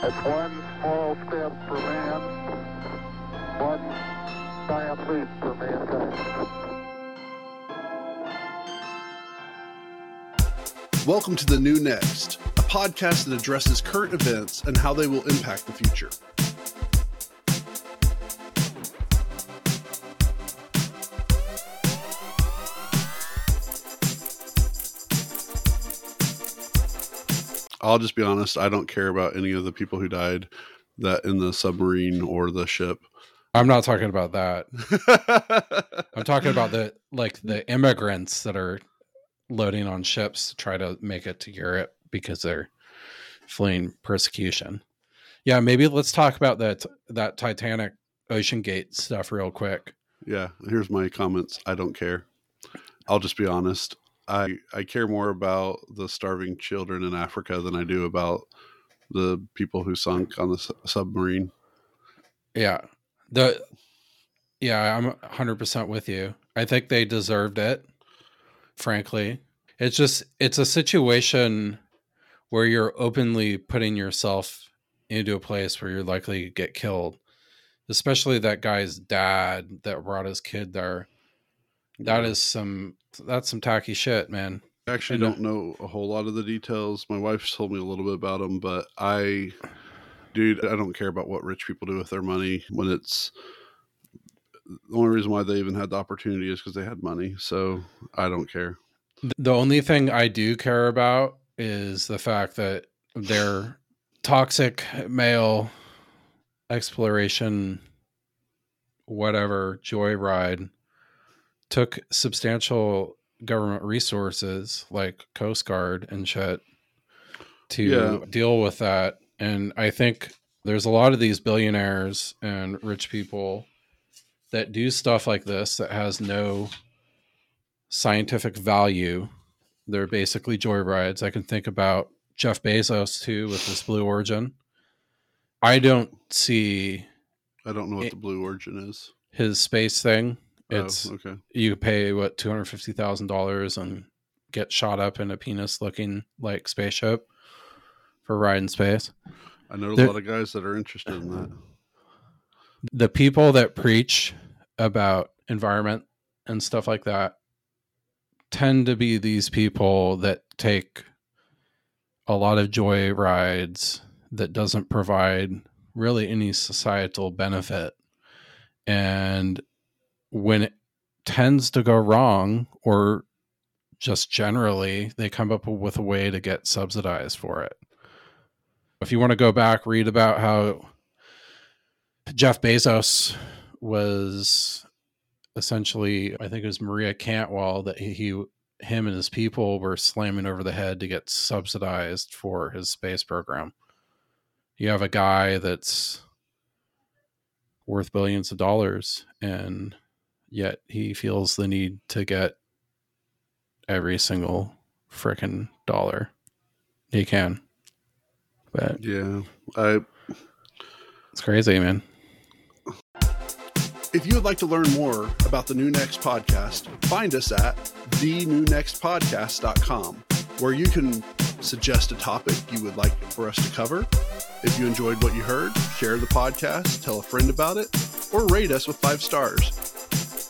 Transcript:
One small step for man, one giant leap for mankind. Welcome to The New Next, a podcast that addresses current events and how they will impact the future. I'll just be honest, I don't care about any of the people who died that in the submarine or the ship. I'm not talking about that. I'm talking about the like the immigrants that are loading on ships to try to make it to Europe because they're fleeing persecution. Yeah, maybe let's talk about that that Titanic OceanGate stuff real quick. Yeah, here's my comments. I don't care. I'll just be honest. I I care more about the starving children in Africa than I do about the people who sunk on the su- submarine. Yeah. The Yeah, I'm 100% with you. I think they deserved it. Frankly, it's just it's a situation where you're openly putting yourself into a place where you're likely to get killed. Especially that guy's dad that brought his kid there. That is some that's some tacky shit, man. I actually I uh, don't know a whole lot of the details. My wife's told me a little bit about them, but I, dude, I don't care about what rich people do with their money when it's the only reason why they even had the opportunity is because they had money. So I don't care. The only thing I do care about is the fact that their toxic male exploration, whatever, joyride took substantial government resources like Coast Guard and shit to Yeah. deal with that. And I think there's a lot of these billionaires and rich people that do stuff like this that has no scientific value. They're basically joyrides. I can think about Jeff Bezos too with this Blue Origin. I don't see I don't know what It- the Blue Origin is. his space thing. Oh, It's okay. you pay what two hundred fifty thousand dollars and get shot up in a penis looking like spaceship for ride in space. I know a There- lot of guys that are interested in that. the people that preach about environment and stuff like that tend to be these people that take a lot of joy rides that doesn't provide really any societal benefit and when it tends to go wrong or just generally they come up with a way to get subsidized for it if you want to go back read about how Jeff Bezos was essentially, I think it was Maria Cantwell that he, he, him and his people were slamming over the head to get subsidized for his space program. You have a guy that's worth billions of dollars, and yet he feels the need to get every single frickin' dollar he can. But Yeah. I it's crazy, man. If you would like to learn more about the New Next podcast, find us at thenewnextpodcast.com, where you can suggest a topic you would like for us to cover. If you enjoyed what you heard, share the podcast, tell a friend about it, or rate us with five stars.